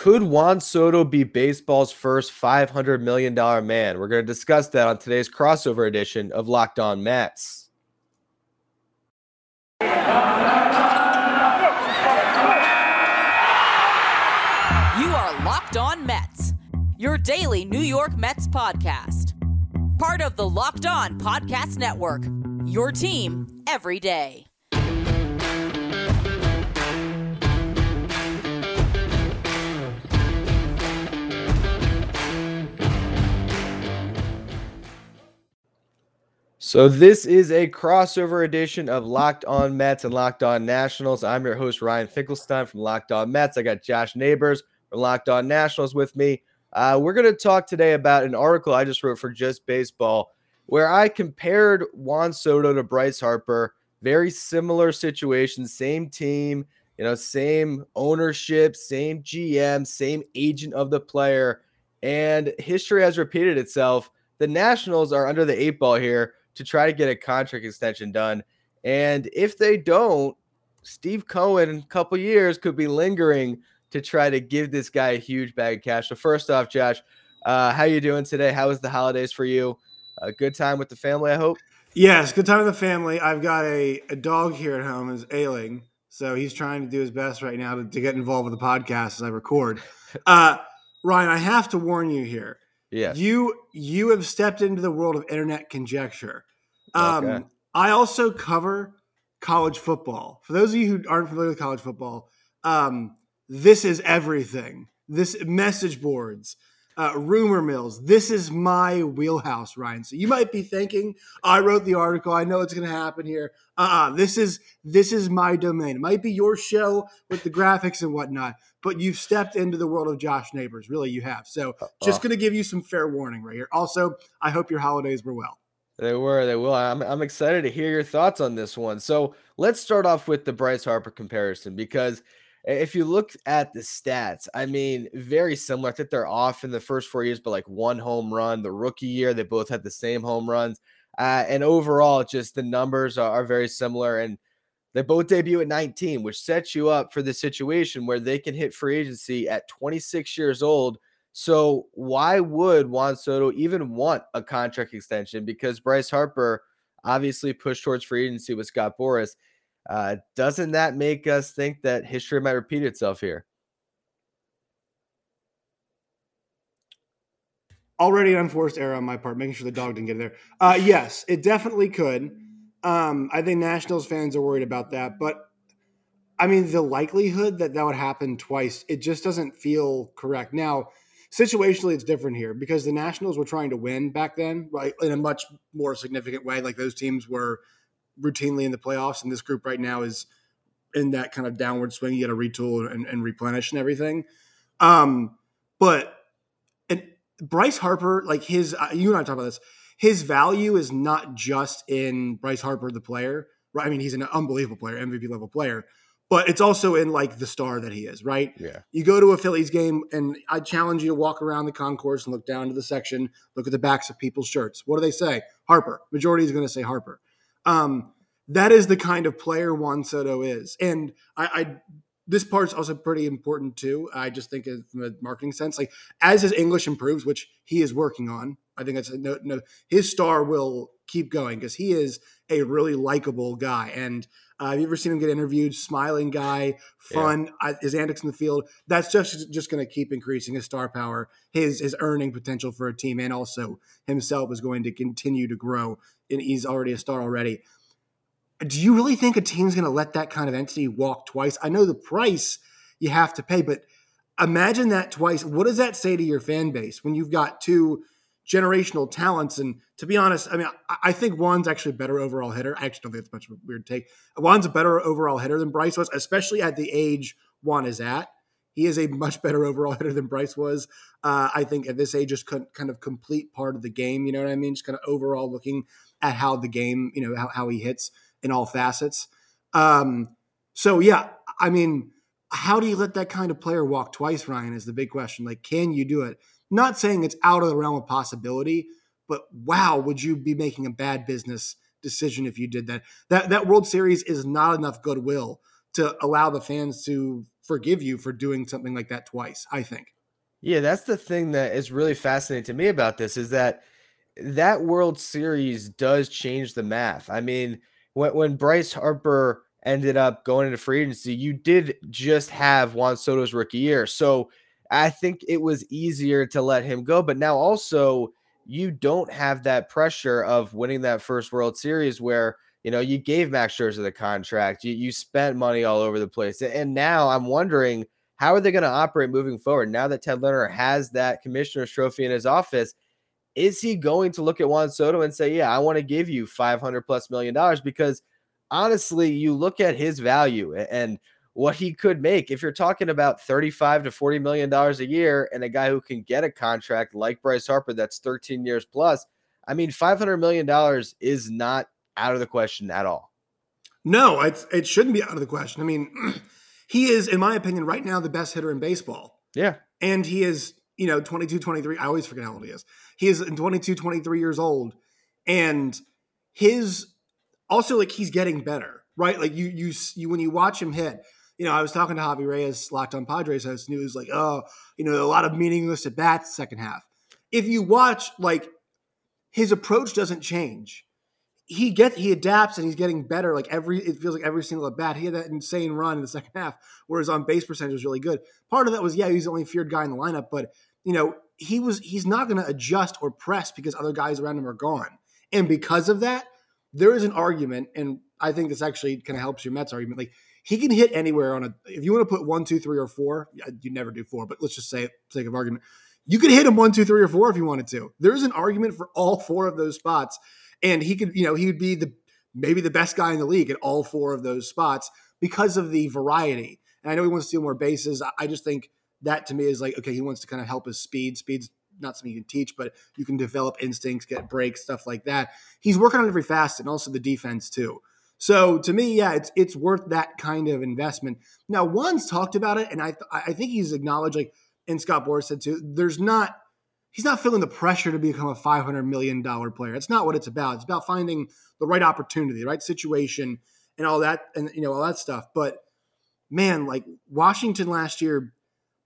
Could Juan Soto be baseball's first $500 million man? We're going to discuss that on today's crossover edition of Locked On Mets. You are Locked On Mets, your daily New York Mets podcast. Part of the Locked On Podcast Network, your team every day. So this is a crossover edition of Locked On Mets and Locked On Nationals. I'm your host Ryan Finkelstein from Locked On Mets. I got Josh Neighbors from Locked On Nationals with me. Uh, we're going to talk today about an article I just wrote for Just Baseball where I compared Juan Soto to Bryce Harper. Very similar situation, same team, you know, same ownership, same GM, same agent of the player, and history has repeated itself. The Nationals are under the eight ball here to try to get a contract extension done. And if they don't, Steve Cohen in a couple years could be lingering to try to give this guy a huge bag of cash. So first off, Josh, uh, how you doing today? How was the holidays for you? A good time with the family, I hope. Yes, good time with the family. I've got a, a dog here at home who's ailing, so he's trying to do his best right now to, to get involved with the podcast as I record. Uh, Ryan, I have to warn you here. Yeah. You you have stepped into the world of internet conjecture. Um, okay. I also cover college football. For those of you who aren't familiar with college football, um, this is everything. This message boards, uh, rumor mills. This is my wheelhouse, Ryan. So you might be thinking, I wrote the article. I know it's going to happen here. Uh-uh, this is this is my domain. It might be your show with the graphics and whatnot, but you've stepped into the world of Josh Neighbors. Really, you have. So just going to give you some fair warning right here. Also, I hope your holidays were well. They were, they will. I'm, I'm excited to hear your thoughts on this one. So let's start off with the Bryce Harper comparison because if you look at the stats, I mean, very similar. I think they're off in the first four years, but like one home run. The rookie year, they both had the same home runs. Uh, and overall, just the numbers are, are very similar. And they both debut at 19, which sets you up for the situation where they can hit free agency at 26 years old so why would Juan Soto even want a contract extension? Because Bryce Harper obviously pushed towards free agency with Scott Boras. Uh, doesn't that make us think that history might repeat itself here? Already an unforced error on my part, making sure the dog didn't get there. Uh, yes, it definitely could. Um, I think Nationals fans are worried about that, but I mean, the likelihood that that would happen twice, it just doesn't feel correct. Now, situationally it's different here because the Nationals were trying to win back then, right, in a much more significant way. Like those teams were routinely in the playoffs, and this group right now is in that kind of downward swing. You got to retool and, and, replenish and everything. Um, but and Bryce Harper, like his, uh, you and I talk about this. His value is not just in Bryce Harper, the player. Right? I mean, he's an unbelievable player, MVP level player but it's also in like the star that he is, right? Yeah. You go to a Phillies game, and I challenge you to walk around the concourse and look down to the section, look at the backs of people's shirts. What do they say? Harper. Majority is going to say Harper. Um, that is the kind of player Juan Soto is, and I, I this part's also pretty important too. I just think from a marketing sense, like as his English improves, which he is working on, I think that's a no, no his star will keep going because he is a really likable guy. And uh, have you ever seen him get interviewed? Smiling guy, fun, yeah. his antics in the field. That's just just going to keep increasing his star power, his his earning potential for a team, and also himself is going to continue to grow. And he's already a star already. Do you really think a team's going to let that kind of entity walk twice? I know the price you have to pay, but imagine that twice. What does that say to your fan base when you've got two generational talents? And to be honest, I mean, I think Juan's actually a better overall hitter. I actually don't think it's much of a weird take. Juan's a better overall hitter than Bryce was, especially at the age Juan is at. He is a much better overall hitter than Bryce was. Uh, I think at this age, just kind of complete part of the game. You know what I mean? Just kind of overall looking at how the game, you know, how, how he hits in all facets. Um, so yeah, I mean, how do you let that kind of player walk twice, Ryan? Is the big question. Like, can you do it? Not saying it's out of the realm of possibility, but wow, would you be making a bad business decision if you did that? That that World Series is not enough goodwill to allow the fans to forgive you for doing something like that twice. I think. Yeah, that's the thing that is really fascinating to me about this is that that World Series does change the math. I mean, when when Bryce Harper ended up going into free agency, you did just have Juan Soto's rookie year. So I think it was easier to let him go. But now also you don't have that pressure of winning that first World Series where you know you gave Max Scherzer the contract, you you spent money all over the place, and now I'm wondering how are they going to operate moving forward now that Ted Lerner has that commissioner's trophy in his office? Is he going to look at Juan Soto and say, "Yeah, I want to give you 500 plus million dollars"? Because honestly, you look at his value and what he could make. If you're talking about 35 to 40 million dollars a year and a guy who can get a contract like Bryce Harper that's 13 years plus I mean 500 million dollars is not out of the question at all. No it's, it shouldn't be out of the question. I mean he is in my opinion right now the best hitter in baseball. Yeah. And he is you know 22 23 I always forget how old he is. He is 22 23 years old and his also like he's getting better right? Like you you you when you watch him hit you know, I was talking to Javi Reyes, Locked on Padres host, and he was like, oh, you know, a lot of meaningless at bats second half. If you watch, like, his approach doesn't change. He gets he adapts and he's getting better. Like every it feels like every single at bat. He had that insane run in the second half, where his on base percentage was really good. Part of that was yeah, he's the only feared guy in the lineup, but you know, he was he's not gonna adjust or press because other guys around him are gone. And because of that, there is an argument, and I think this actually kind of helps your Mets argument. Like he can hit anywhere on a. If you want to put one, two, three, or four, you never do four, but let's just say, sake of argument, you could hit him one, two, three, or four if you wanted to. There's an argument for all four of those spots, and he could, you know, he would be the maybe the best guy in the league at all four of those spots because of the variety. And I know he wants to steal more bases. I just think that to me is like okay, he wants to kind of help his speed. Speed's not something you can teach, but you can develop instincts, get breaks, stuff like that. He's working on every facet and also the defense too. So to me, yeah, it's it's worth that kind of investment. Now, Juan's talked about it, and I I think he's acknowledged, like, and Scott Boras said too, there's not he's not feeling the pressure to become a five hundred million dollar player. It's not what it's about. It's about finding the right opportunity, the right situation, and all that, and you know all that stuff. But man, like Washington last year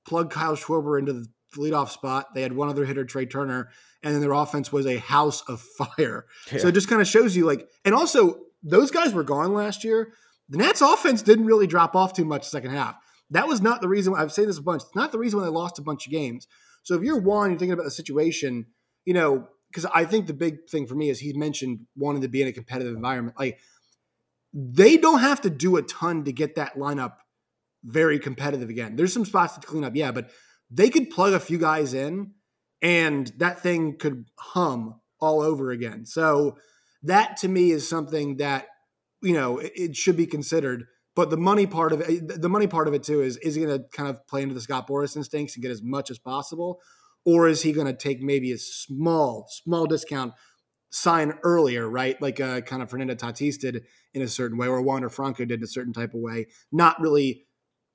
plugged Kyle Schwarber into the leadoff spot. They had one other hitter, Trey Turner, and then their offense was a house of fire. Yeah. So it just kind of shows you like, and also those guys were gone last year. The Nats offense didn't really drop off too much second half. That was not the reason. I've said this a bunch. It's not the reason why they lost a bunch of games. So if you're Juan, you're thinking about the situation, you know, because I think the big thing for me is he mentioned wanting to be in a competitive environment. Like they don't have to do a ton to get that lineup very competitive again. There's some spots to clean up, yeah, but they could plug a few guys in and that thing could hum all over again. So that to me is something that you know it, it should be considered. But the money part of it, the money part of it too, is is he going to kind of play into the Scott Boras instincts and get as much as possible, or is he going to take maybe a small small discount, sign earlier, right? Like uh, kind of Fernando Tatis did in a certain way, or Wander Franco did in a certain type of way, not really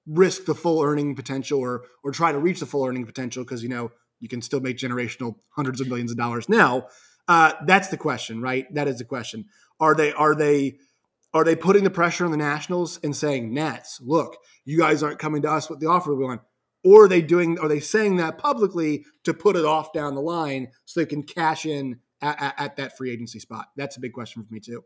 risk the full earning potential or or try to reach the full earning potential because you know you can still make generational hundreds of millions of dollars now uh, that's the question, right? That is the question. Are they are they are they putting the pressure on the Nationals and saying, Nats, look, you guys aren't coming to us with the offer we want? Or are they doing are they saying that publicly to put it off down the line so they can cash in at, at, at that free agency spot? That's a big question for me too.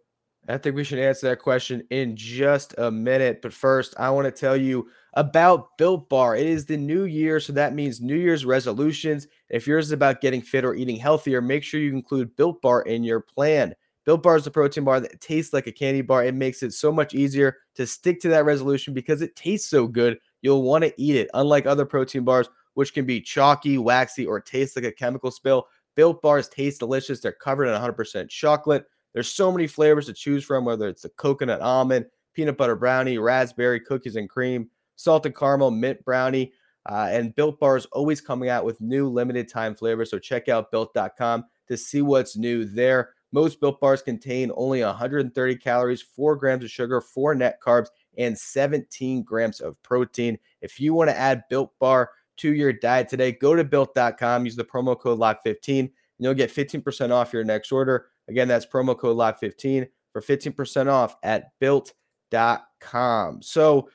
I think we should answer that question in just a minute. But first, I want to tell you about Built Bar. It is the new year, so that means New Year's resolutions. If yours is about getting fit or eating healthier, make sure you include Built Bar in your plan. Built Bar is a protein bar that tastes like a candy bar. It makes it so much easier to stick to that resolution because it tastes so good. You'll want to eat it. Unlike other protein bars, which can be chalky, waxy, or taste like a chemical spill, Built Bars taste delicious. They're covered in 100% chocolate. There's so many flavors to choose from, whether it's the coconut almond, peanut butter brownie, raspberry, cookies and cream, salted caramel, mint brownie. Uh, and Built Bar is always coming out with new limited time flavors. So check out built.com to see what's new there. Most Built Bars contain only 130 calories, 4 grams of sugar, 4 net carbs, and 17 grams of protein. If you want to add Built Bar to your diet today, go to built.com, use the promo code LOCK15, and you'll get 15% off your next order. Again, that's promo code LOCK15 for 15% off at built.com. So,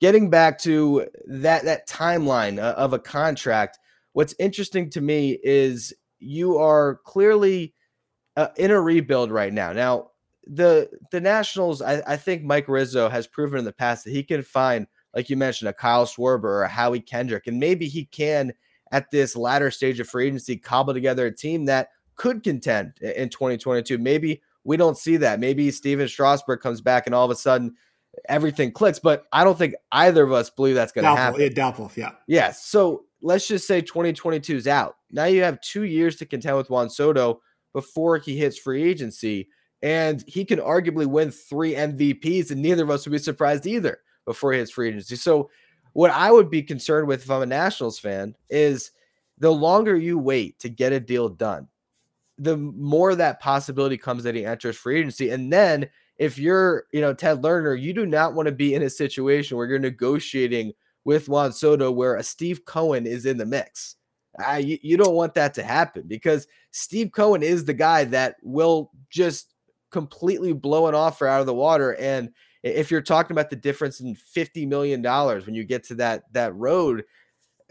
getting back to that that timeline uh, of a contract, what's interesting to me is you are clearly uh, in a rebuild right now. Now, the the Nationals, I, I think Mike Rizzo has proven in the past that he can find, like you mentioned, a Kyle Schwarber or a Howie Kendrick, and maybe he can at this latter stage of free agency cobble together a team that could contend in 2022. Maybe we don't see that. Maybe Stephen Strasburg comes back and all of a sudden everything clicks, but I don't think either of us believe that's going to happen. Yeah, doubtful, yeah. Yes. So let's just say 2022 is out. Now you have two years to contend with Juan Soto before he hits free agency. And he can arguably win three MVPs, and neither of us would be surprised either before he hits free agency. So, what I would be concerned with if I'm a Nationals fan is the longer you wait to get a deal done, the more that possibility comes that he enters free agency. And then if you're, you know, Ted Lerner, you do not want to be in a situation where you're negotiating with Juan Soto where a Steve Cohen is in the mix. Uh, you, you don't want that to happen because Steve Cohen is the guy that will just completely blow an offer out of the water. And if you're talking about the difference in $50 million when you get to that that road,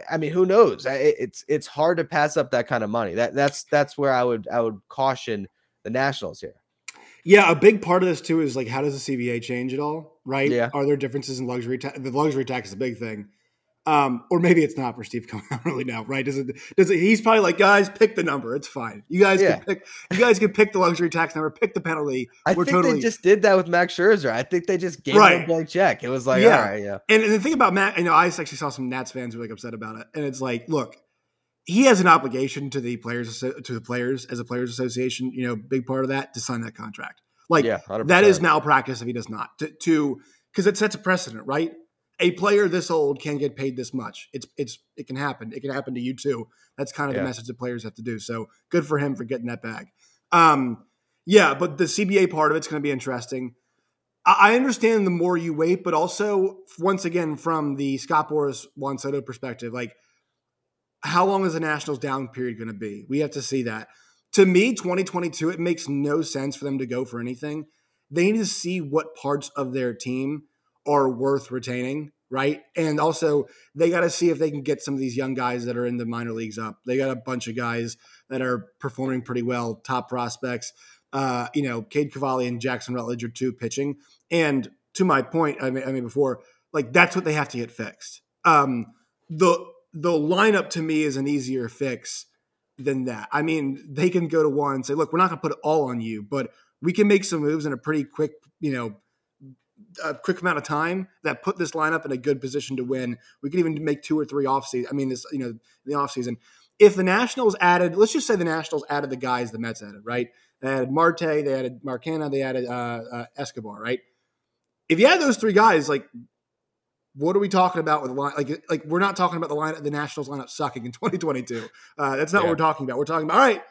I mean, who knows? It's it's hard to pass up that kind of money. That that's that's where I would I would caution the Nationals here. Yeah, a big part of this too is like how does the CBA change at all? Right? Yeah. Are there differences in luxury tax? The luxury tax is a big thing. Um, or maybe it's not for Steve Cohen. I don't really know, right? Does it? Does it? He's probably like, guys, pick the number. It's fine. You guys yeah. can pick. You guys can pick the luxury tax number. Pick the penalty. I We're think totally, they just did that with Max Scherzer. I think they just gave right. him a blank check. It was like, yeah. all right, yeah. And, and the thing about Matt, you know, I actually saw some Nats fans who were like upset about it, and it's like, look, he has an obligation to the players to the players as a players association. You know, big part of that to sign that contract. Like yeah, that is malpractice if he does not to because it sets a precedent, right? A player this old can get paid this much. It's it's it can happen. It can happen to you too. That's kind of yeah. the message that players have to do. So good for him for getting that bag. Um, yeah, but the CBA part of it's going to be interesting. I, I understand the more you wait, but also once again from the Scott Boras Juan Soto perspective, like how long is the Nationals down period going to be? We have to see that to me, 2022, it makes no sense for them to go for anything. They need to see what parts of their team are worth retaining, right? And also, they got to see if they can get some of these young guys that are in the minor leagues up. They got a bunch of guys that are performing pretty well, top prospects. Uh, you know, Cade Cavalli and Jackson Rutledge are two pitching. And to my point, I mean, I mean before, like that's what they have to get fixed. Um, the the lineup to me is an easier fix than that. I mean, they can go to Juan and say, look, we're not going to put it all on you, but we can make some moves in a pretty quick, you know, a quick amount of time that put this lineup in a good position to win. We could even make two or three off season. I mean, this, you know, the off season. If the Nationals added, let's just say the Nationals added the guys the Mets added, right? They added Marte, they added Mark Canha, they added uh, uh, Escobar, right? If you add those three guys, like what are we talking about with line? Like, like we're not talking about the line, the Nationals lineup sucking in 2022. Uh, that's not yeah. what we're talking about. We're talking about all right.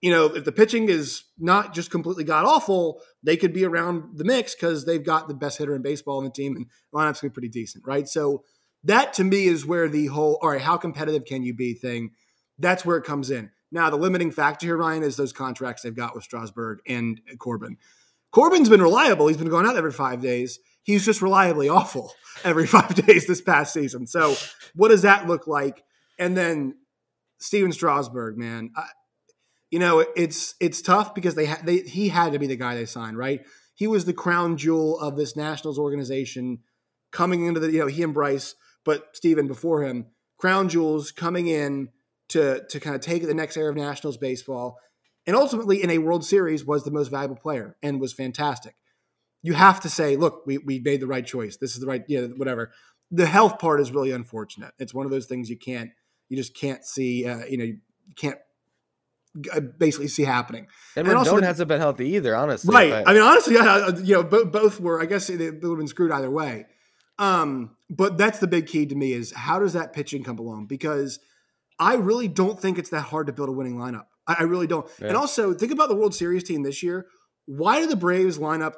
You know, if the pitching is not just completely god awful, they could be around the mix because they've got the best hitter in baseball on the team, and the lineup's gonna be pretty decent, right? So that to me is where the whole all right, how competitive can you be thing? That's where it comes in. Now, the limiting factor here, Ryan, is those contracts they've got with Strasburg and Corbin. Corbin's been reliable. He's been going out every five days he's just reliably awful every five days this past season. So, what does that look like? And then Stephen Strasburg, man, I, you know it's it's tough because they, ha- they he had to be the guy they signed, right? He was the crown jewel of this Nationals organization coming into the you know he and Bryce, but Stephen before him, crown jewels coming in to to kind of take the next era of Nationals baseball, and ultimately in a World Series was the most valuable player and was fantastic you have to say, look, we, we made the right choice. This is the right, yeah, whatever. The health part is really unfortunate. It's one of those things you can't, you just can't see, uh, you know, you can't uh, basically see happening. And, and also, hasn't been healthy either, honestly. Right. I, I mean, honestly, yeah, you know, both, both were, I guess they, they would have been screwed either way. Um, but that's the big key to me is how does that pitching come along? Because I really don't think it's that hard to build a winning lineup. I, I really don't. Yeah. And also think about the World Series team this year. Why do the Braves line up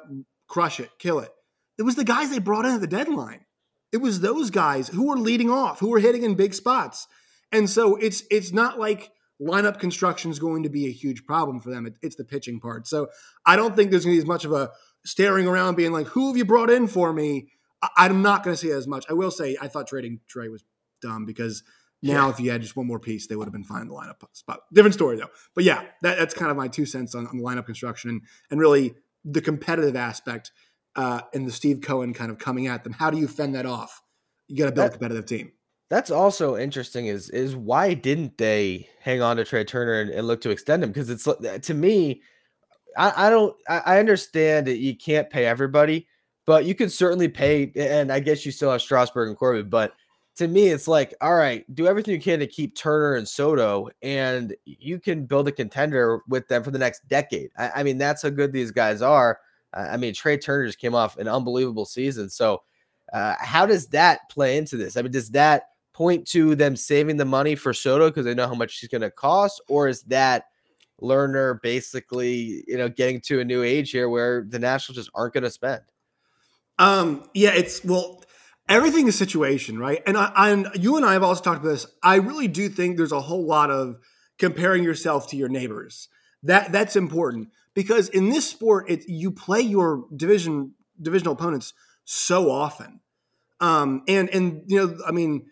crush it, kill it. It was the guys they brought in at the deadline. It was those guys who were leading off, who were hitting in big spots. And so it's it's not like lineup construction is going to be a huge problem for them. It, it's the pitching part. So I don't think there's going to be as much of a staring around being like, who have you brought in for me? I, am not going to say as much. I will say I thought trading Trey was dumb because now yeah. if you had just one more piece, they would have been fine in the lineup spot. Different story though. But yeah, that, that's kind of my two cents on, on the lineup construction and, and really the competitive aspect uh, and the Steve Cohen kind of coming at them. How do you fend that off? You got to build that, a competitive team. That's also interesting. Is is why didn't they hang on to Trey Turner and, and look to extend him? Because it's to me, I, I don't. I, I understand that you can't pay everybody, but you can certainly pay. And I guess you still have Strasburg and Corbin, but to me, it's like, all right, do everything you can to keep Turner and Soto, and you can build a contender with them for the next decade. I, I mean, that's how good these guys are. I mean, Trey Turner just came off an unbelievable season. So, uh, how does that play into this? I mean, does that point to them saving the money for Soto because they know how much he's going to cost, or is that Lerner basically, you know, getting to a new age here where the Nationals just aren't going to spend? Um, yeah, it's well, everything is situation, right? And I, and you and I have also talked about this. I really do think there's a whole lot of comparing yourself to your neighbors. That that's important because in this sport, it you play your division divisional opponents so often, um, and and you know, I mean,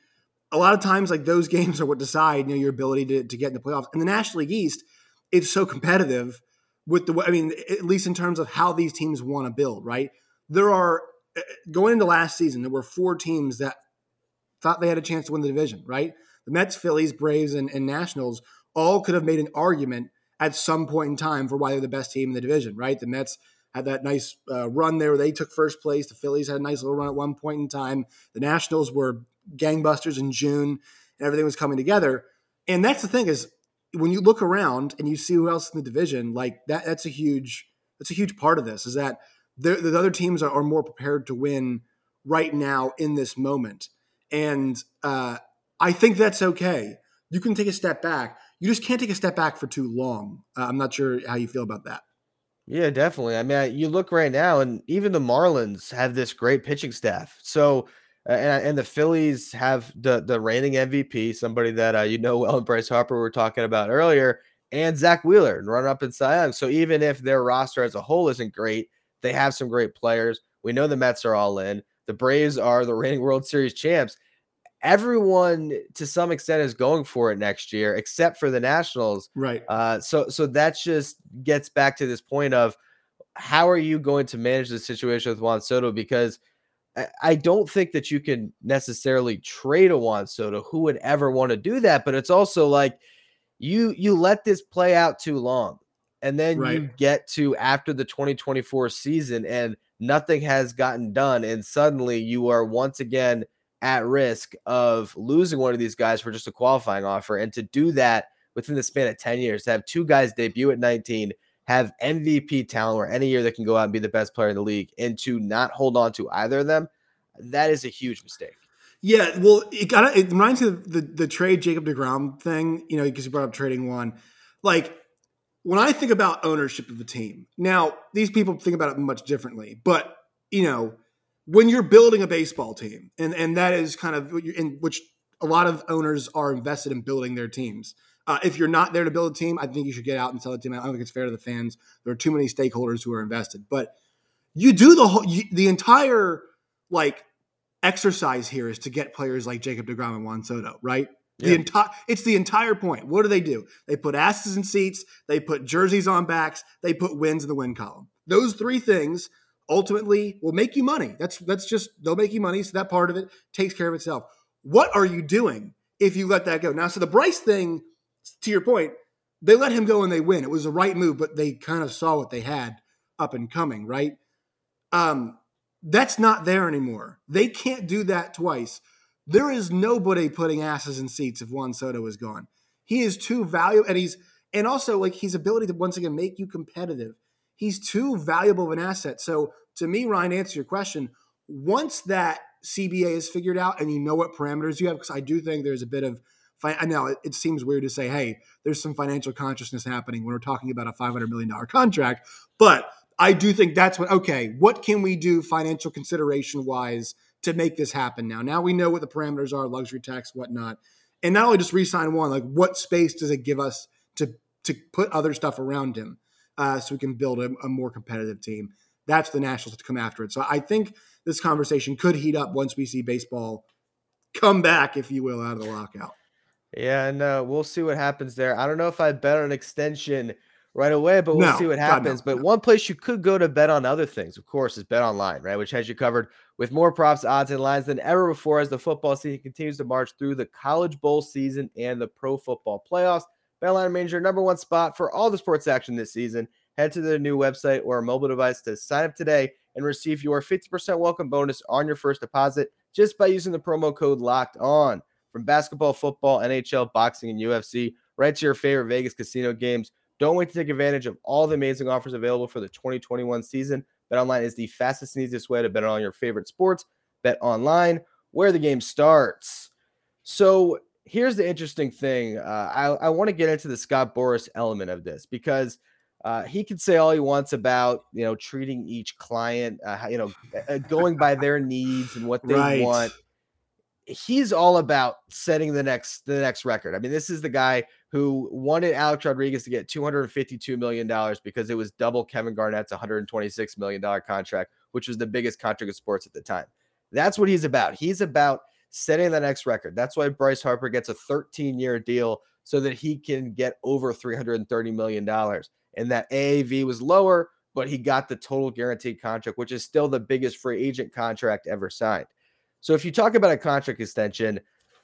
a lot of times like those games are what decide you know your ability to to get in the playoffs. In the National League East, it's so competitive with the I mean, at least in terms of how these teams want to build, right? There are going into last season, there were four teams that thought they had a chance to win the division, right? The Mets, Phillies, Braves, and, and Nationals all could have made an argument at some point in time for why they're the best team in the division, right? The Mets had that nice uh, run there they took first place. The Phillies had a nice little run at one point in time. The Nationals were gangbusters in June, and everything was coming together. And that's the thing is when you look around and you see who else in the division, like that, that's a huge that's a huge part of this. Is that the other teams are, are, more prepared to win right now in this moment, and uh, I think that's okay. You can take a step back. You just can't take a step back for too long. Uh, I'm not sure how you feel about that. Yeah, definitely. I mean, you look right now, and even the Marlins have this great pitching staff. So, uh, and, and the Phillies have the the reigning MVP, somebody that uh, you know well, and Bryce Harper we were talking about earlier, and Zack Wheeler, and run up in Cy Young. So even if their roster as a whole isn't great, they have some great players. We know the Mets are all in. The Braves are the reigning World Series champs. Everyone, to some extent, is going for it next year, except for the Nationals. Right. Uh, so, so that just gets back to this point of how are you going to manage the situation with Juan Soto? Because I don't think that you can necessarily trade a Juan Soto. Who would ever want to do that? But it's also like you you let this play out too long and then right. you get to after the 2024 season and nothing has gotten done and suddenly you are once again at risk of losing one of these guys for just a qualifying offer and to do that within the span of 10 years to have two guys debut at 19 have MVP talent or any year that can go out and be the best player in the league and to not hold on to either of them that is a huge mistake yeah, well, it got it reminds me of the, the trade Jacob deGrom thing, you know, because you brought up trading Juan. Like when I think about ownership of a team, now these people think about it much differently, but you know, when you're building a baseball team, and and that is kind of in which a lot of owners are invested in building their teams. Uh, if you're not there to build a team, I think you should get out and sell the team. I don't think it's fair to the fans. There are too many stakeholders who are invested, but you do the whole you, the entire like exercise here is to get players like Jacob deGrom and Juan Soto, right? The yeah. entire it's the entire point. What do they do? They put asses in seats, they put jerseys on backs, they put wins in the win column. Those three things ultimately will make you money. That's that's just they'll make you money. So that part of it takes care of itself. What are you doing if you let that go? Now, so the Bryce thing, to your point, they let him go and they win. It was the right move, but they kind of saw what they had up and coming, right? Um, that's not there anymore. They can't do that twice. There is nobody putting asses in seats if Juan Soto is gone. He is too valuable, and he's and also like his ability to once again make you competitive. He's too valuable of an asset. So to me, Ryan, answer your question. Once that CBA is figured out and you know what parameters you have, because I do think there's a bit of I know it, seems weird to say, hey, there's some financial consciousness happening when we're talking about a $500 million contract. But I do think that's what, okay, what can we do financial consideration wise to make this happen now. Now we know what the parameters are, luxury tax, whatnot. And not only just re-sign Juan, like what space does it give us to to put other stuff around him uh, so we can build a, a, more competitive team? that's the Nationals to come after it. So I think this conversation could heat up once we see baseball come back, if you will, out of the lockout. Yeah, and uh, we'll see what happens there. I don't know if I bet on an extension right away, but we'll No, see what happens. no, but no. one place you could go to bet on other things, of course, is Bet Online, right? Which has you covered with more props, odds, and lines than ever before as the football season continues to march through the College Bowl season and the Pro Football Playoffs. BetOnline remains your number one spot for all the sports action this season. Head to their new website or mobile device to sign up today and receive your 50% welcome bonus on your first deposit just by using the promo code locked on. From basketball, football, NHL, boxing, and UFC, right to your favorite Vegas casino games. Don't wait to take advantage of all the amazing offers available for the 2021 season. BetOnline is the fastest and easiest way to bet on your favorite sports. Bet online, where the game starts. So here's the interesting thing. Uh, I, I want to get into the Scott Boras element of this because uh, he can say all he wants about you know treating each client, uh, you know, going by their needs and what they Right. want. He's all about setting the next the next record. I mean, this is the guy who wanted Alex Rodriguez to get 252 million dollars because it was double Kevin Garnett's 126 million dollar contract, which was the biggest contract in sports at the time. That's what he's about. He's about setting the next record. That's why Bryce Harper gets a 13 year deal so that he can get over 330 million dollars. And that AAV was lower, but he got the total guaranteed contract, which is still the biggest free agent contract ever signed. So if you talk about a contract extension,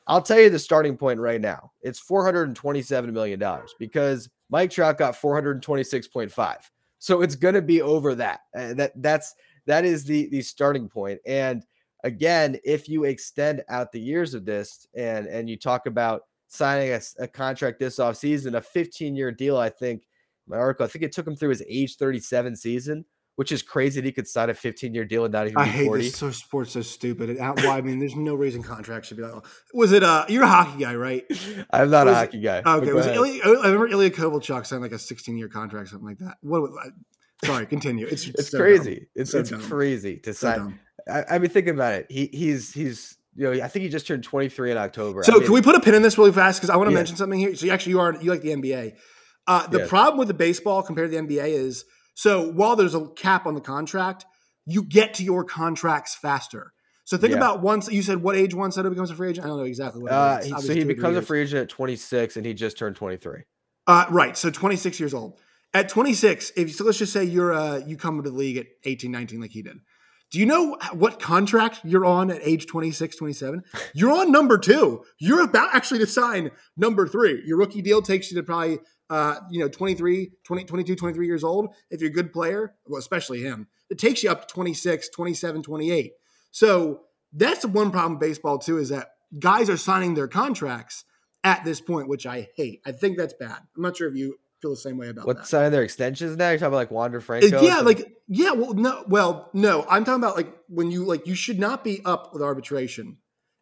I'll tell you the starting point right now. It's 427 million dollars because Mike Trout got 426.5. So it's going to be over that. Uh, that that's that is the the starting point. And again, if you extend out the years of this and and you talk about signing a, a contract this offseason, a 15 year deal, I think my article, I think it took him through his age 37 season, which is crazy that he could sign a 15 year deal and not even I be hate 40. this. So sports so stupid. Out- why? I mean, there's no reason contracts should be like. Was it? Uh, you're a hockey guy, right? I'm not a Was it- hockey guy. Okay. Was it ahead. Ilya, I remember Ilya Kovalchuk signed like a 16 year contract, something like that. What? I, sorry, continue. It's It's so dumb. crazy. It's So it's dumb. crazy to sign. dumb. I, I mean, think about it. He he's he's you know I think he just turned 23 in October. I So mean, can we put a pin in this really fast? Because I want to Yeah. mention something here. So you actually you are you like the NBA. Uh, the Yes. problem with the baseball compared to the NBA is so while there's a cap on the contract, you get to your contracts faster. So think Yeah. about once you said what age Juan Soto becomes a free agent. I don't know exactly what. Uh, he- so he becomes a free agent at 26, and he just turned 23. Uh, right. So 26 years old. At 26, if so, let's just say you're uh, you come into the league at 18, 19, like he did. Do you know what contract you're on at age 26, 27? You're on number two. You're about actually to sign number three. Your rookie deal takes you to probably, uh, you know, 23, 20, 22, 23 years old. If you're a good player, well, especially him, it takes you up to 26, 27, 28. So that's the one problem with baseball too, is that guys are signing their contracts at this point, which I hate. I think that's bad. I'm not sure if you feel the same way about What that. signing their extensions now? You're talking about like Wander Uh, Franco? yeah, like yeah, well, no, well, no, I'm talking about like when you like you should not be up with arbitration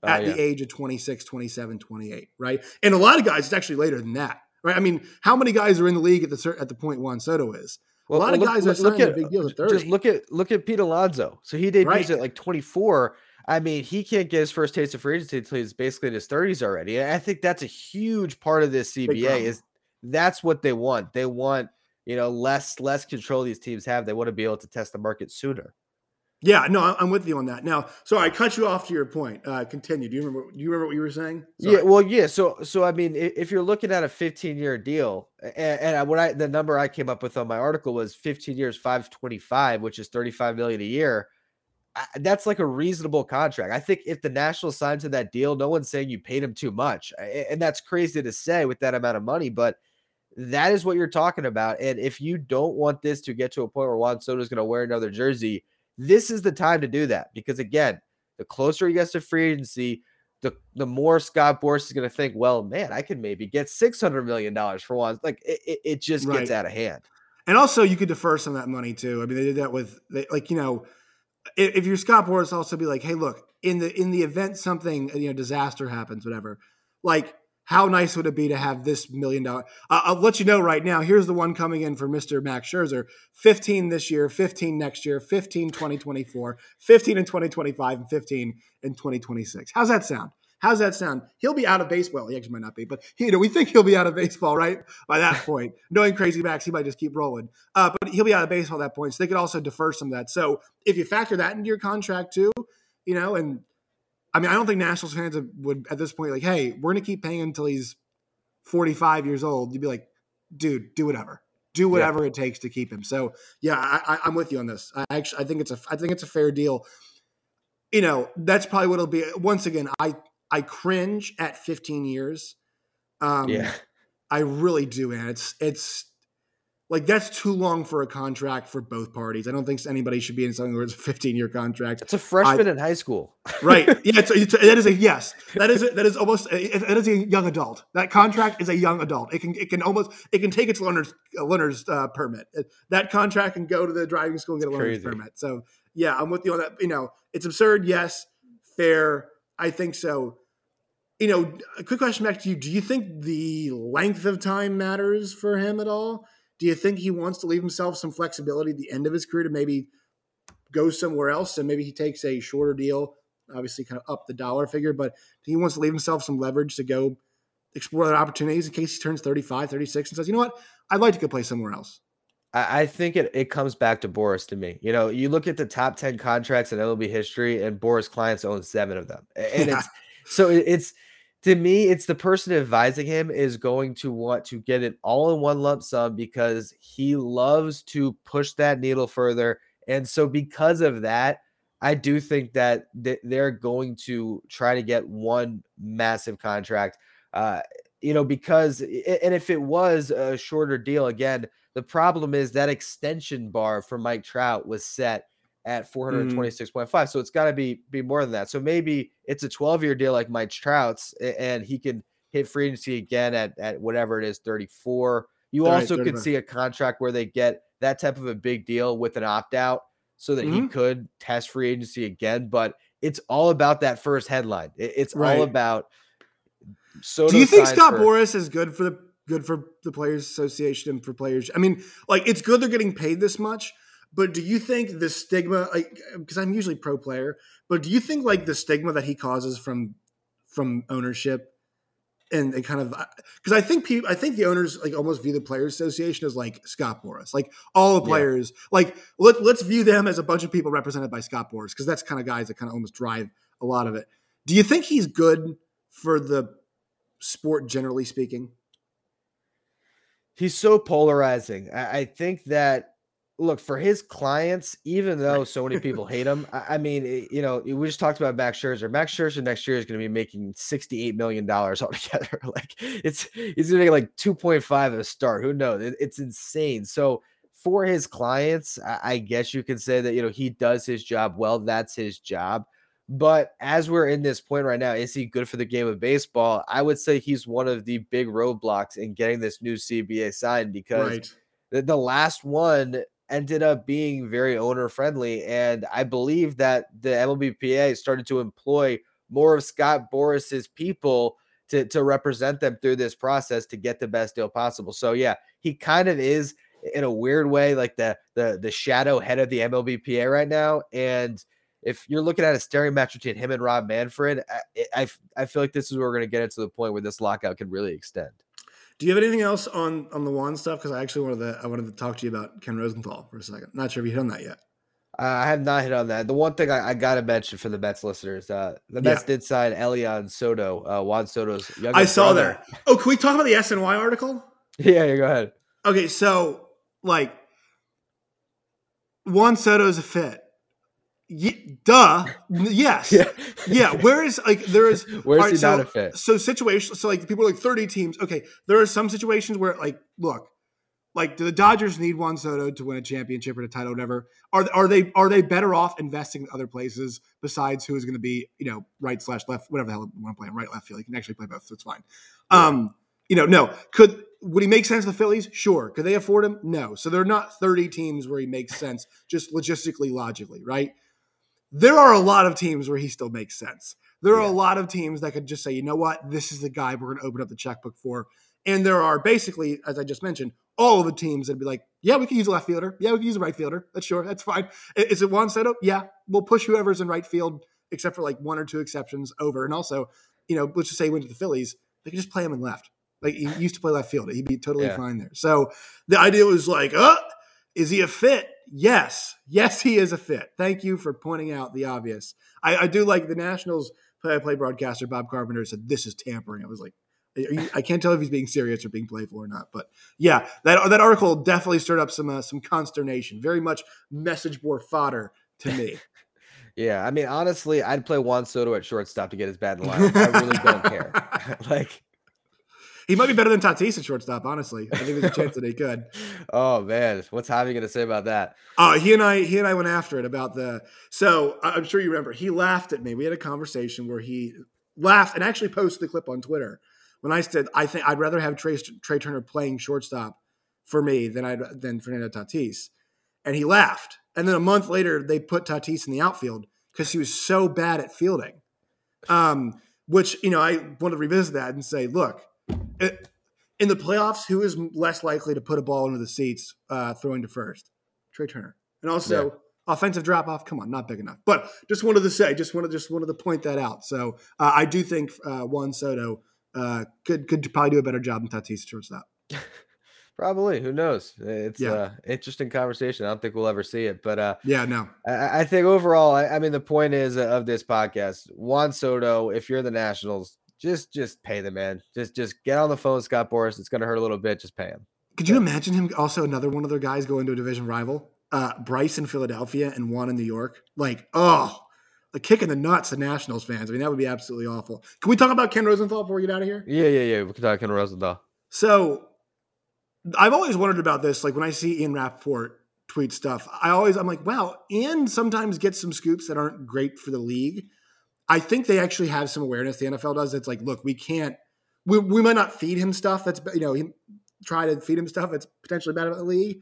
Oh, at yeah. the age of 26, 27, 28, right? And a lot of guys, it's actually later than that, right? I mean, how many guys are in the league at the at the point Juan Soto is? Well, lot of look- guys are look, signing at big deals at just look at look at Pete Alonso. So he debuts Right. at like 24. I mean, he can't get his first taste of free agency until he's basically in his 30s already. And I think that's a huge part of this CBA is that's what they want. They want you know less less control these teams have. They want to be able to test the market sooner. Yeah, no, I'm with you on that. Now, sorry, I cut you off to your point. Uh, continue. Do you remember? Do you remember what you were saying? Yeah, well, yeah. So, so I mean, if you're looking at a 15 year deal, and, and what I the number I came up with on my article was 15 years, 525, which is 35 million a year. I, that's like a reasonable contract. I think if the Nationals signed to that deal, no one's saying you paid him too much, and that's crazy to say with that amount of money, but that is what you're talking about. And if you don't want this to get to a point where Juan Soto is going to wear another jersey, this is the time to do that because again, the closer he gets to free agency, the the more Scott Boras is going to think, well, man, I could maybe get six hundred million dollars for Juan. Like it, it, it just gets out of hand. And also, you could defer some of that money too. I mean, they did that with they, like you know, if, if you're Scott Boras, also be like, hey, look, in the in the event something you know disaster happens, whatever, like how nice would it be to have this million dollar? Uh, I'll let you know right now. Here's the one coming in for Mr. Max Scherzer: 15 this year, 15 next year, 15 2024, 15 in 2025, and 15 in 2026. How's that sound? How's that sound? He'll be out of baseball. He actually might not be, but you know, we think he'll be out of baseball, right? By that point, knowing crazy Max, he might just keep rolling. Uh, but he'll be out of baseball at that point. So they could also defer some of that. So if you factor that into your contract too, you know, and I mean, I don't think Nationals fans would at this point like, hey, we're going to keep paying him until he's 45 years old. You'd be like, dude, do whatever, do whatever yeah. it takes to keep him. So yeah, I, am with you on this. I actually, I think it's a, I think it's a fair deal. You know, that's probably what it'll be. Once again, I I cringe at 15 years. Um, yeah, I really do, man. It's it's like that's too long for a contract for both parties. I don't think anybody should be in something where it's a 15 year contract. It's a freshman I, in high school, right? Yeah, it's, it's, that is a yes. That is a, that is almost eh, eh, that is a young adult. That contract is a young adult. It can it can almost it can take its learner's uh, learner's uh, permit. That contract can go to the driving school and get a learner's permit. So yeah, I'm with you on that. You know, it's absurd. Yes, fair. I think so you know, a quick question back to you. Do you think the length of time matters for him at all? Do you think he wants to leave himself some flexibility at the end of his career to maybe go somewhere else and maybe he takes a shorter deal, obviously kind of up the dollar figure, but he wants to leave himself some leverage to go explore other opportunities in case he turns 35, 36 and says, you know what, I'd like to go play somewhere else. I think it, it comes back to Boras to me. You know, you look at the top 10 contracts in MLB history, and Boras clients own seven of them. And it's so it's to me, it's the person advising him is going to want to get it all in one lump sum because he loves to push that needle further. And so, because of that, I do think that they're going to try to get one massive contract. Uh, you know, because, and if it was a shorter deal, again, the problem is that extension bar for Mike Trout was set at 426.5. Mm. So it's got to be be more than that. So maybe it's a 12 year deal like Mike Trout's, and he can hit free agency again at at whatever it is, 34. You right, also could see a contract where they get that type of a big deal with an opt out, so that mm-hmm. he could test free agency again. But it's all about that first headline. It's right. all about. So do you think Scott for, Boras is good for the good for the Players Association and for players? I mean, like it's good they're getting paid this much, but do you think the stigma, like, because I'm usually pro player, but do you think like the stigma that he causes from from ownership and, and kind of uh, because I think people, I think the owners like almost view the players association as like Scott Boras, like all the players, yeah. like let let's view them as a bunch of people represented by Scott Boras because that's kind of guys that kind of almost drive a lot of it. Do you think he's good for the sport generally speaking? He's so polarizing. I, I think that look for his clients, even though so many people hate him. I, I, mean, eh, you know, we just talked about Max Scherzer. Max Scherzer next year is going to be making sixty-eight million dollars altogether. like it's he's going to make like two point five at a start. Who knows? It, it's insane. So for his clients, I, I guess you can say that you know he does his job well. That's his job. But as we're in this point right now, is he good for the game of baseball? I would say he's one of the big roadblocks in getting this new CBA signed because right. the last one ended up being very owner friendly. And I believe that the MLBPA started to employ more of Scott Boras's people to, to represent them through this process to get the best deal possible. So yeah, he kind of is in a weird way like the the the shadow head of the MLBPA right now. And if you're looking at a staring match between him and Rob Manfred, I, I, I feel like this is where we're going to get into the point where this lockout can really extend. Do you have anything else on on the Juan stuff? Because I actually wanted to I wanted to talk to you about Ken Rosenthal for a second. Not sure if you hit on that yet. Uh, I have not hit on that. The one thing I, I got to mention for the Mets listeners, uh, the Mets yeah. did sign Elian Soto, uh, Juan Soto's younger I saw brother. that. Oh, can we talk about the SNY article? Yeah, yeah, go ahead. Okay, so like Juan Soto is a fit. Y- duh. Yes. Yeah. yeah. Where is like there is where's right, he so, not a fit? So situation. So like people are like thirty teams. Okay, there are some situations where like look, like do the Dodgers need Juan Soto to win a championship or a title, whatever? Are are they are they better off investing in other places besides who is going to be you know right slash left whatever the hell you want to play right left field? You can actually play both, so it's fine. Yeah. Um, you know, no. Could would he make sense to the Phillies? Sure. Could they afford him? No. So they're not 30 teams where he makes sense, just logistically, logically, right? There are a lot of teams where he still makes sense. There are yeah. a lot of teams that could just say, you know what, this is the guy we're going to open up the checkbook for. And there are basically, as I just mentioned, all of the teams that'd be like, yeah, we can use a left fielder. Yeah, we can use a right fielder. That's sure. That's fine. Is it Juan Soto? Yeah, we'll push whoever's in right field, except for like one or two exceptions over. And also, you know, let's just say he went to the Phillies, they could just play him in left. Like he used to play left field. He'd be totally Yeah. fine there. So the idea was like, oh, is he a fit? Yes. Yes, he is a fit. Thank you for pointing out the obvious. I, I do like the Nationals play play broadcaster Bob Carpenter said this is tampering. I was like, are you- I can't tell if he's being serious or being playful or not. But yeah, that that article definitely stirred up some uh, some consternation. Very much message board fodder to me. Yeah, I mean, honestly, I'd play Juan Soto at shortstop to get his bat in line. I really don't care. like, he might be better than Tatis at shortstop. Honestly, I think there's a chance that he could. oh man, what's Javi gonna say about that? Uh, he and I, he and I went after it about the. So I'm sure you remember. He laughed at me. We had a conversation where he laughed and actually posted the clip on Twitter when I said I think I'd rather have Trey, Trey Turner playing shortstop for me than I than Fernando Tatis, and he laughed. And then a month later, they put Tatis in the outfield because he was so bad at fielding. Um, which you know, I want to revisit that and say, look, in the playoffs, who is less likely to put a ball into the seats uh, throwing to first? Trey Turner. And also offensive drop off. Come on, not big enough. But just wanted to say, just wanted just wanted to point that out. So uh, I do think uh, Juan Soto uh, could could probably do a better job than Tatis at shortstop. Probably. Who knows? It's Yeah. uh interesting conversation. I don't think we'll ever see it, but uh Yeah, no. I, I think overall, I, I mean, the point is uh, of this podcast, Juan Soto. If you're the Nationals, just just pay the man. Just just get on the phone, with Scott Boras. It's gonna hurt a little bit. Just pay him. Could you imagine him also another one of their guys going to a division rival? Uh, Bryce in Philadelphia and Juan in New York. Like, oh, a kick in the nuts to Nationals fans. I mean, that would be absolutely awful. Can we talk about Ken Rosenthal before we get out of here? Yeah, yeah, yeah. We can talk Ken Rosenthal. So I've always wondered about this. Like when I see Ian Rapoport tweet stuff, I always I'm like, wow, Ian sometimes gets some scoops that aren't great for the league. I think they actually have some awareness. The NFL does. It's like, look, we can't. We, we might not feed him stuff that's you know he try to feed him stuff that's potentially bad about the league,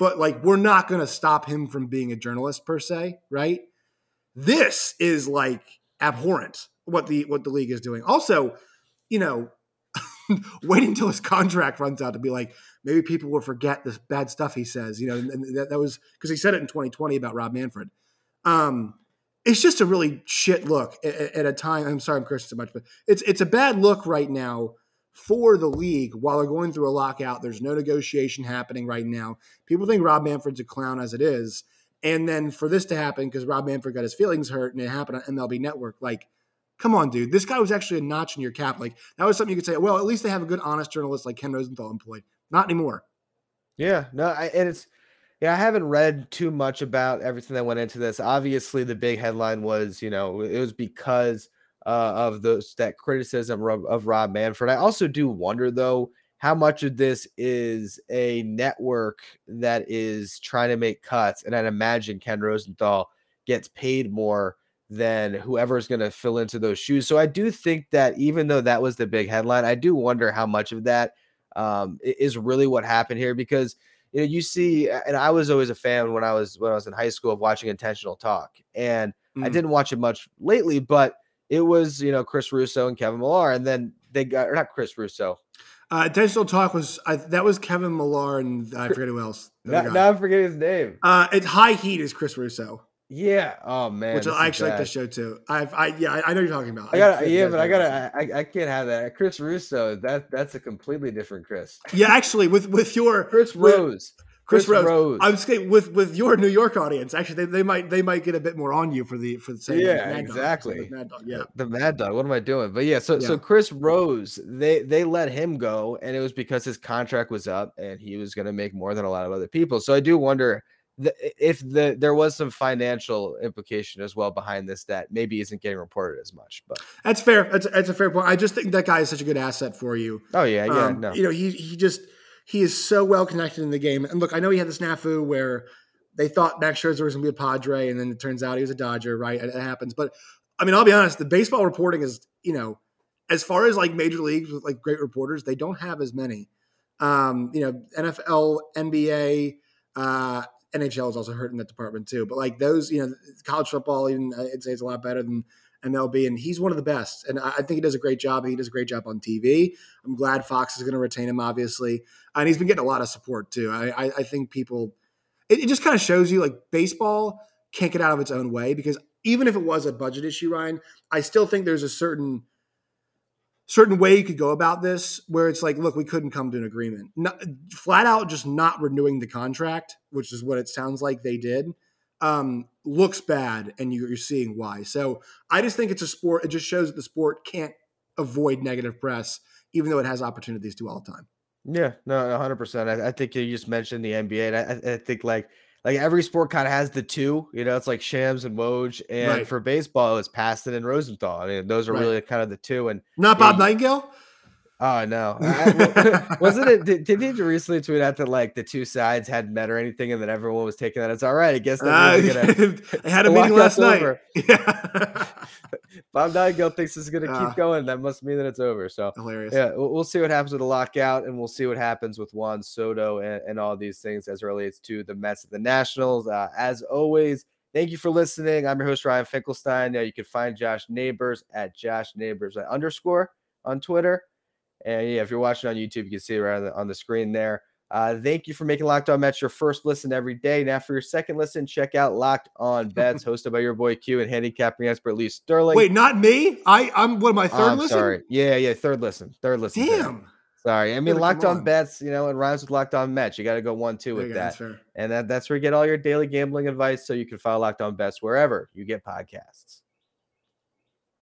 but like we're not going to stop him from being a journalist per se, right? This is like abhorrent what the what the league is doing. Also, you know, waiting until his contract runs out to be like maybe people will forget this bad stuff he says. You know, and that, that was because he said it in 2020 about Rob Manfred. Um, it's just a really shit look at, at a time. I'm sorry, I'm cursing so much, but it's it's a bad look right now for the league while they're going through a lockout. There's no negotiation happening right now. People think Rob Manfred's a clown as it is, and then for this to happen because Rob Manfred got his feelings hurt and it happened on MLB Network, like. Come on, dude. This guy was actually a notch in your cap. Like that was something you could say. Well, at least they have a good, honest journalist like Ken Rosenthal employed. Not anymore. Yeah, no, I, and it's yeah, I haven't read too much about everything that went into this. Obviously, the big headline was, you know, it was because uh, of those that criticism of, Rob Manfred. I also do wonder though how much of this is a network that is trying to make cuts, and I'd imagine Ken Rosenthal gets paid more than whoever is going to fill into those shoes. So I do think that even though that was the big headline, I do wonder how much of that um, is really what happened here because you know you see, and I was always a fan when I was when I was in high school of watching intentional talk, and I Mm. didn't watch it much lately, but it was you know Chris Russo and Kevin Millar, and then they got or not Chris Russo. Uh, intentional talk was I, that was Kevin Millar and I forget who else. Now, now I'm forgetting his name. Uh, it's High Heat is Chris Russo, Yeah. Oh man. which I actually like the bad. show too. I've, I yeah, I, I know you're talking about. I got forget yeah, but I gotta. I, I can't have that. Chris Russo, that that's a completely different Chris. Yeah, actually, with with your Chris with- Rose. Chris, Chris Rose. Rose. I'm saying with with your New York audience, actually, they, they might they might get a bit more on you for the for the same. Yeah, Mad Dog, exactly. saying Mad Dog, Yeah, The Mad Dog. What am I doing? But yeah, so so Chris Rose, they they let him go, and it was because his contract was up, and he was going to make more than a lot of other people. So I do wonder if the there was some financial implication as well behind this that maybe isn't getting reported as much. But that's fair. That's that's a fair point. I just think that guy is such a good asset for you. oh yeah, yeah, Um, no, You know, he he just he is so well connected in the game. And look, I know he had the snafu where they thought Max Scherzer was going to be a Padre, and then it turns out he was a Dodger. Right, it, it happens. But I mean, I'll be honest. The baseball reporting is, you know, as far as like major leagues with like great reporters, they don't have as many. Um, you know, NFL, NBA, uh, NHL is also hurt in that department too. But like those, you know, college football, even uh, I'd say it's a lot better than MLB, and he's one of the best. And I I think he does a great job. He does a great job on TV. I'm glad Fox is going to retain him, obviously, and he's been getting a lot of support too. I, I, I think people, it, it just kind of shows you like baseball can't get out of its own way because even if it was a budget issue, Ryan, I still think there's a certain certain way you could go about this where it's like, look, we couldn't come to an agreement. Not, flat out just not renewing the contract, which is what it sounds like they did, um, looks bad, and you, you're seeing why. So I just think it's a sport. It just shows that the sport can't avoid negative press, even though it has opportunities to all the time. Yeah, no, hundred percent. I, I think you just mentioned the NBA, and I, I think like like every sport kind of has the two, you know, it's like Shams and Woj. And right. for baseball, it's Passan and Rosenthal. I mean, those are right. really kind of the two. And not Bob yeah, Nightingale. Oh no! I, wasn't it? Did, did he recently tweet out that like the two sides hadn't met or anything, and that everyone was taking that? It's all right. I guess that uh, gonna, I had a meeting last night. Over. Yeah. Bob Nightingale thinks this is going to uh, keep going. That must mean that it's over. So hilarious. Yeah, we'll, we'll, see what happens with the lockout, and we'll see what happens with Juan Soto and, and all these things as relates to the Mets and the Nationals. Uh, as always, thank you for listening. I'm your host Ryan Finkelstein. Uh, you can find Josh Neighbors at Josh Neighbors underscore on Twitter. And yeah, if you're watching on YouTube, you can see it right on the, on the screen there. Uh, thank you for making Locked On Mets your first listen every day. Now, for your second listen, check out Locked On Bets, hosted by your boy Q and handicapping expert Lee Sterling. Wait, not me. I I'm what my 3rd listen. Sorry, yeah, yeah, third listen, third listen. Damn. Sorry, I mean Locked On. on Bets. You know, it rhymes with Locked On Mets. You got to go one two with that, and that, that's where you get all your daily gambling advice. So you can follow Locked On Bets wherever you get podcasts.